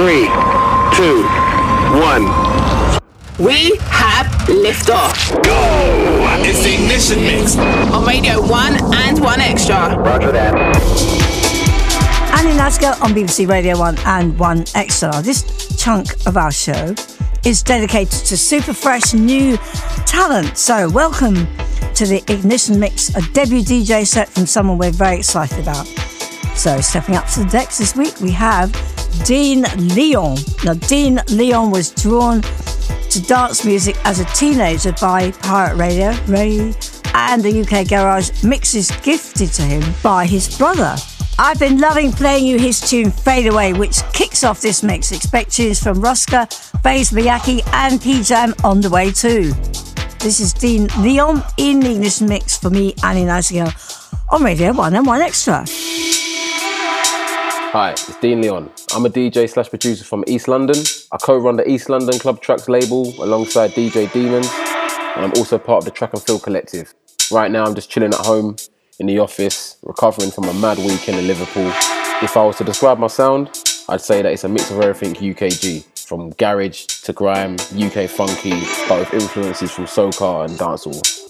Three, two, one. We have liftoff. Go! It's the ignition mix. On Radio 1 and 1 Extra. Roger that. Annie Nazca on BBC Radio 1 and 1 Extra. This chunk of our show is dedicated to super fresh new talent. So, welcome to the Ignition Mix, a debut DJ set from someone we're very excited about. So, stepping up to the decks this week, we have Dean Leon. Now, Dean Leon was drawn to dance music as a teenager by Pirate Radio, Ray, and the UK Garage mixes gifted to him by his brother. I've been loving playing you his tune Fade Away, which kicks off this mix. Expect tunes from Ruska, Faze Miyake, and P Jam on the way too. This is Dean Leon in the Ignition Mix for me, Annie Nightingale, on Radio 1 and 1 Extra. Hi, it's Dean Leon. I'm a DJ slash producer from East London. I co-run the East London Club Tracks label alongside DJ Demons, and I'm also part of the Track and Field Collective. Right now, I'm just chilling at home in the office, recovering from a mad weekend in Liverpool. If I was to describe my sound, I'd say that it's a mix of everything UKG, from garage to grime, UK funky, but with influences from soca and dancehall.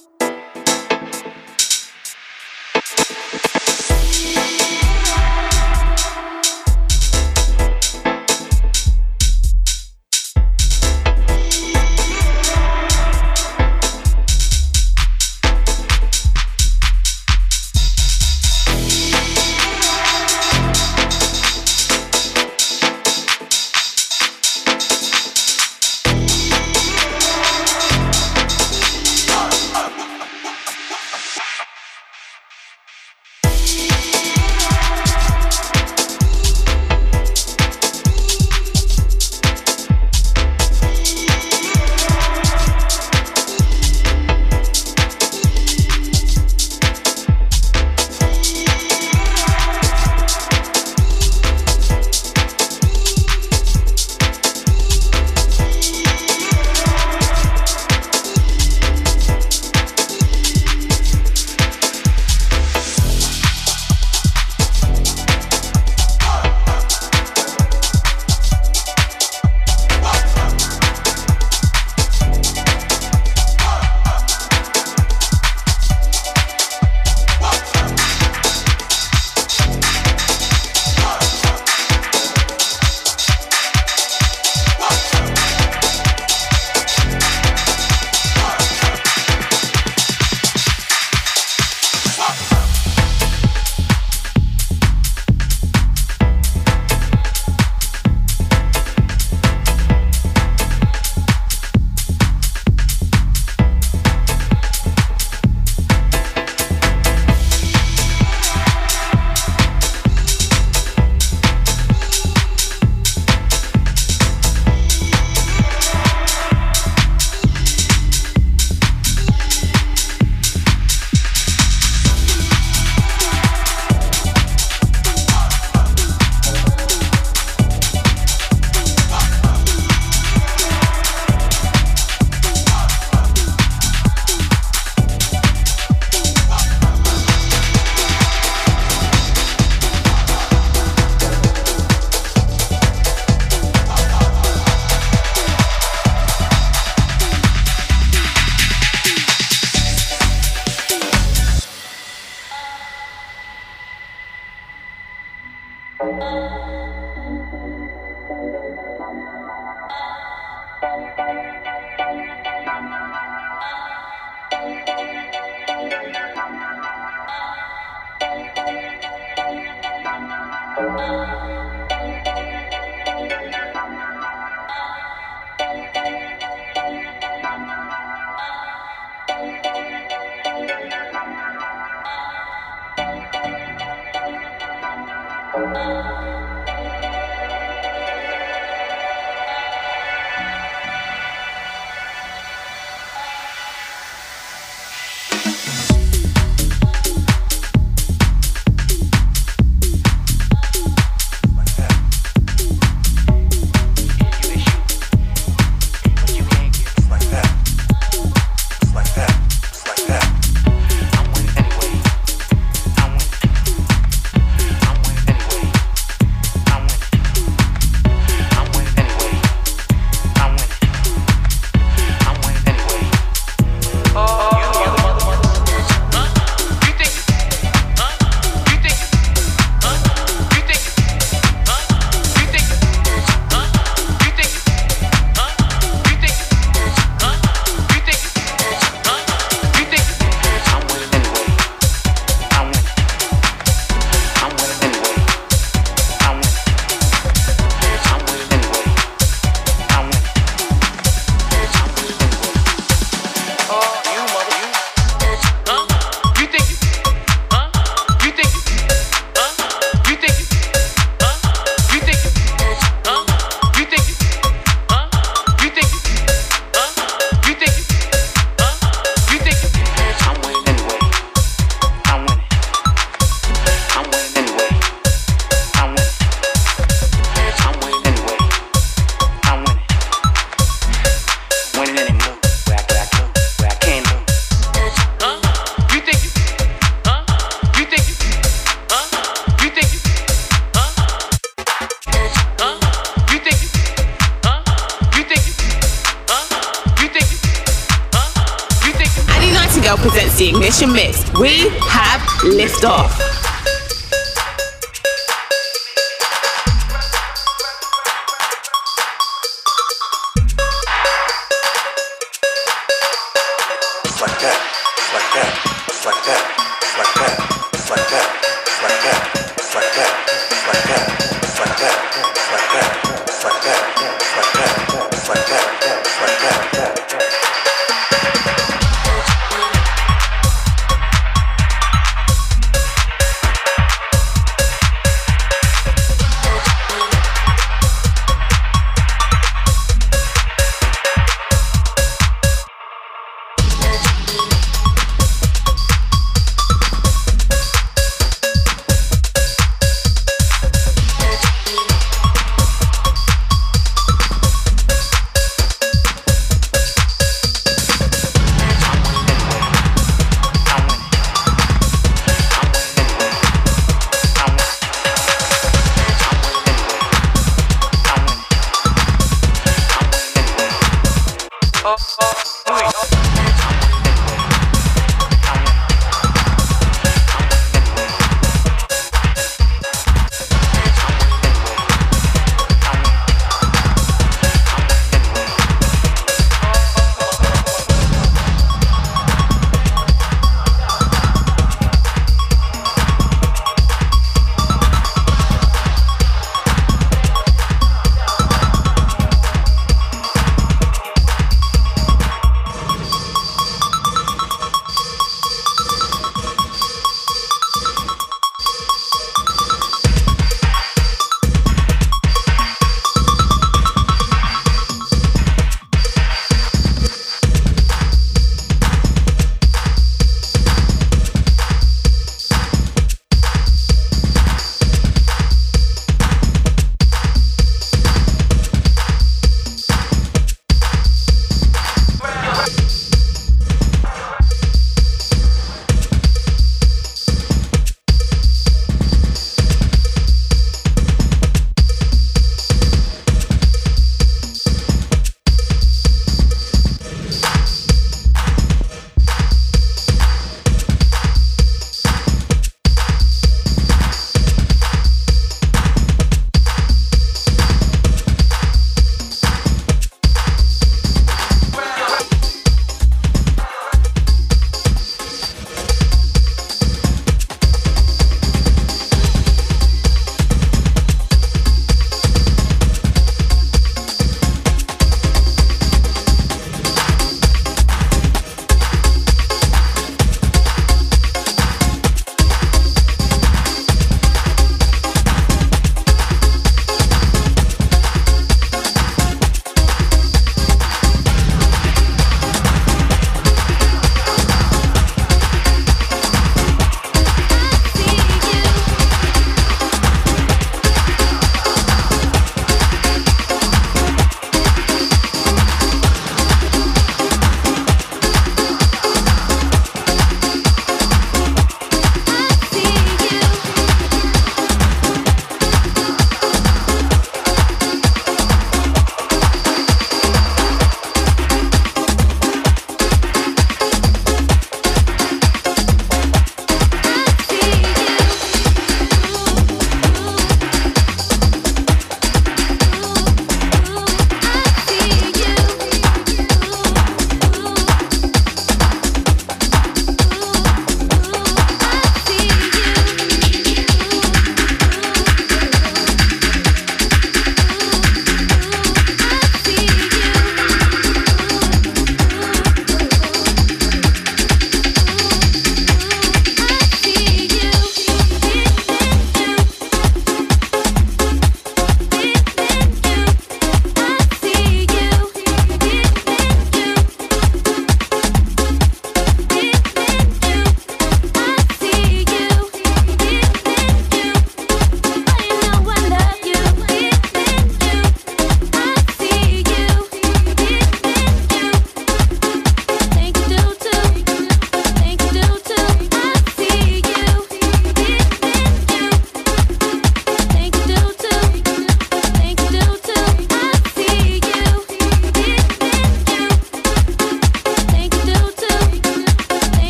like that.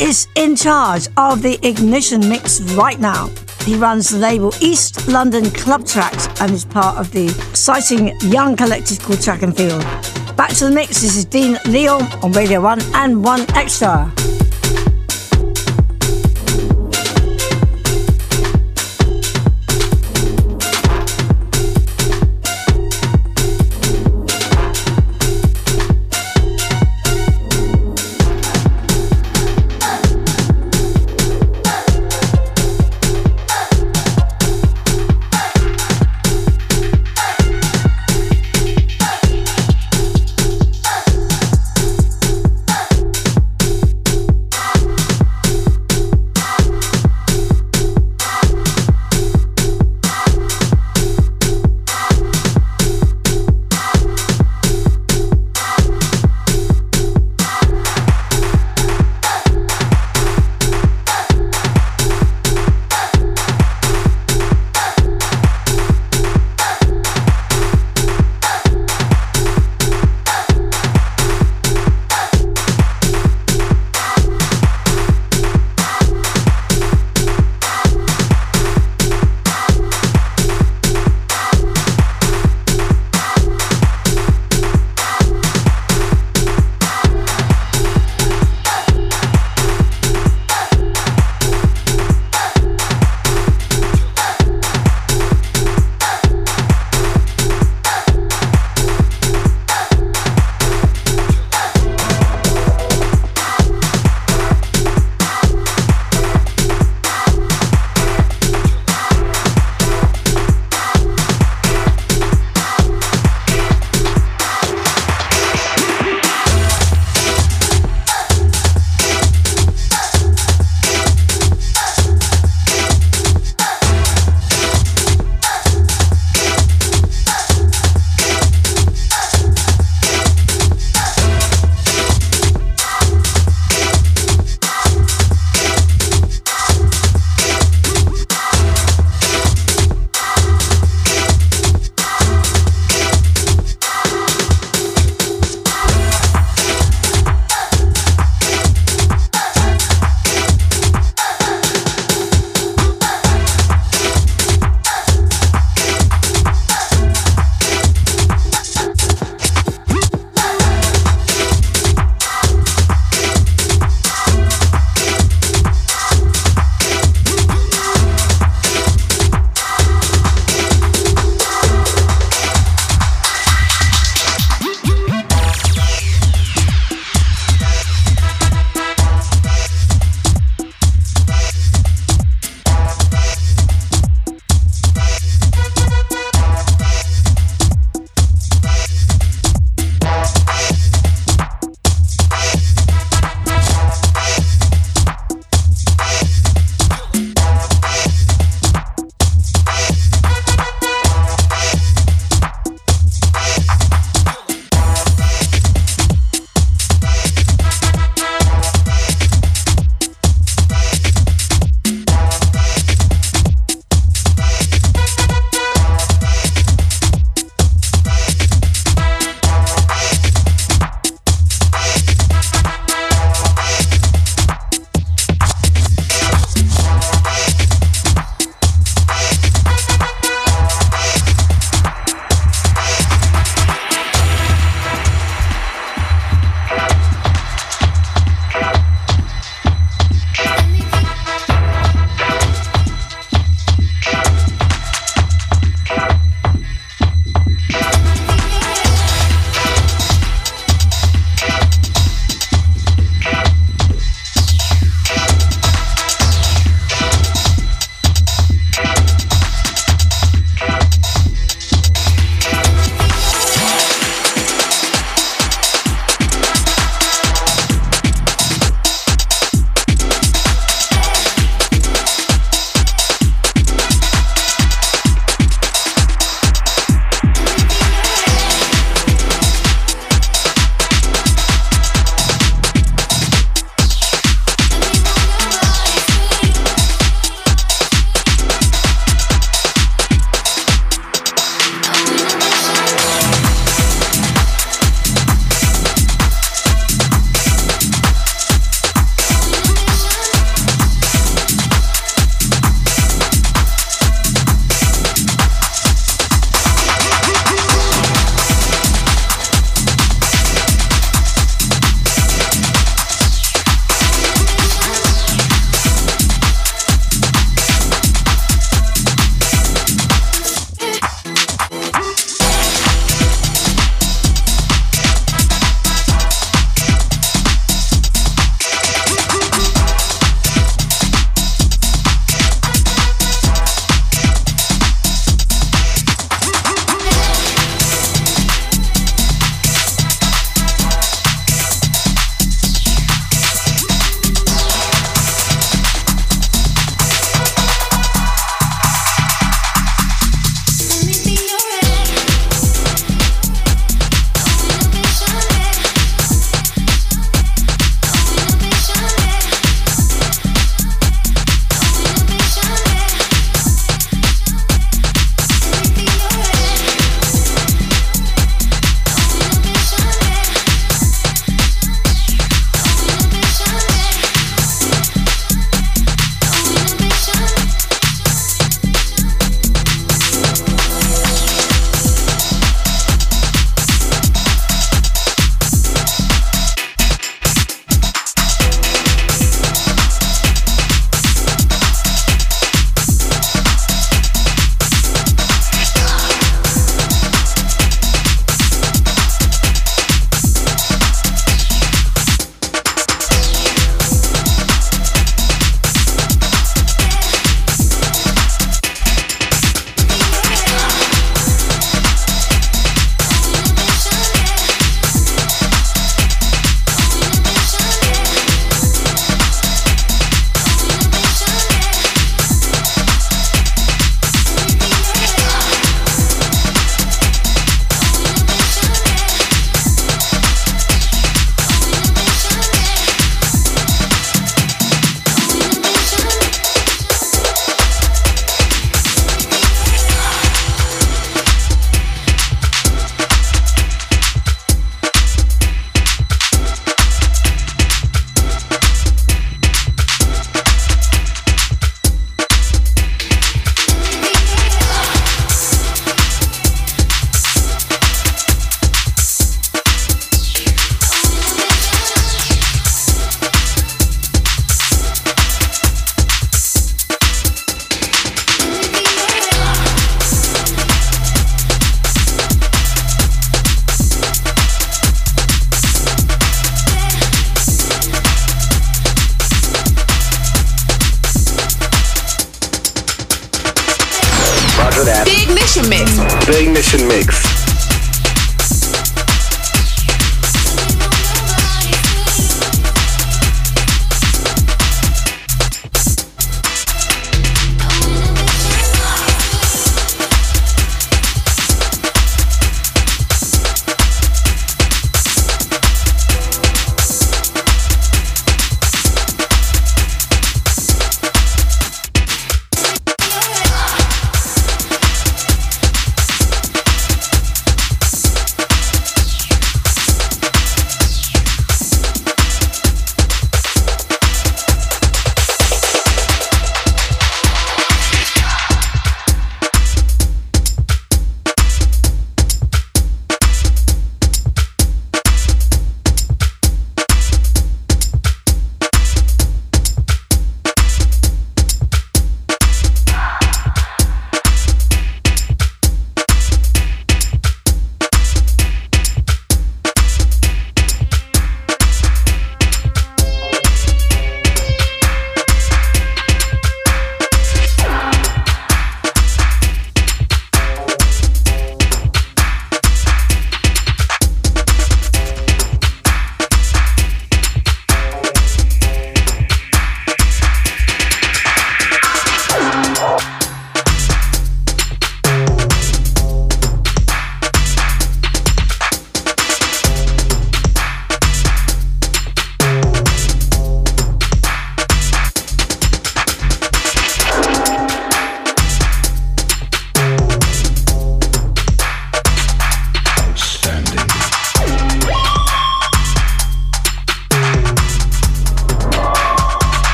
Is in charge of the Ignition Mix right now. He runs the label East London Club Tracks and is part of the exciting young collective called Track and Field. Back to the mix, this is Dean Leon on Radio 1 and 1 Extra.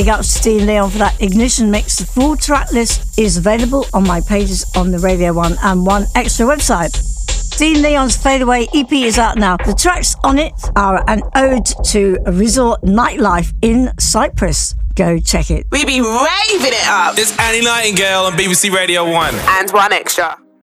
Big up to Steve Leon for that ignition mix. The full track list is available on my pages on the Radio 1 and 1 Extra website. Dean Leon's Fadeaway EP is out now. The tracks on it are an ode to a resort nightlife in Cyprus. Go check it. We be raving it up. It's Annie Nightingale on BBC Radio 1. And one extra.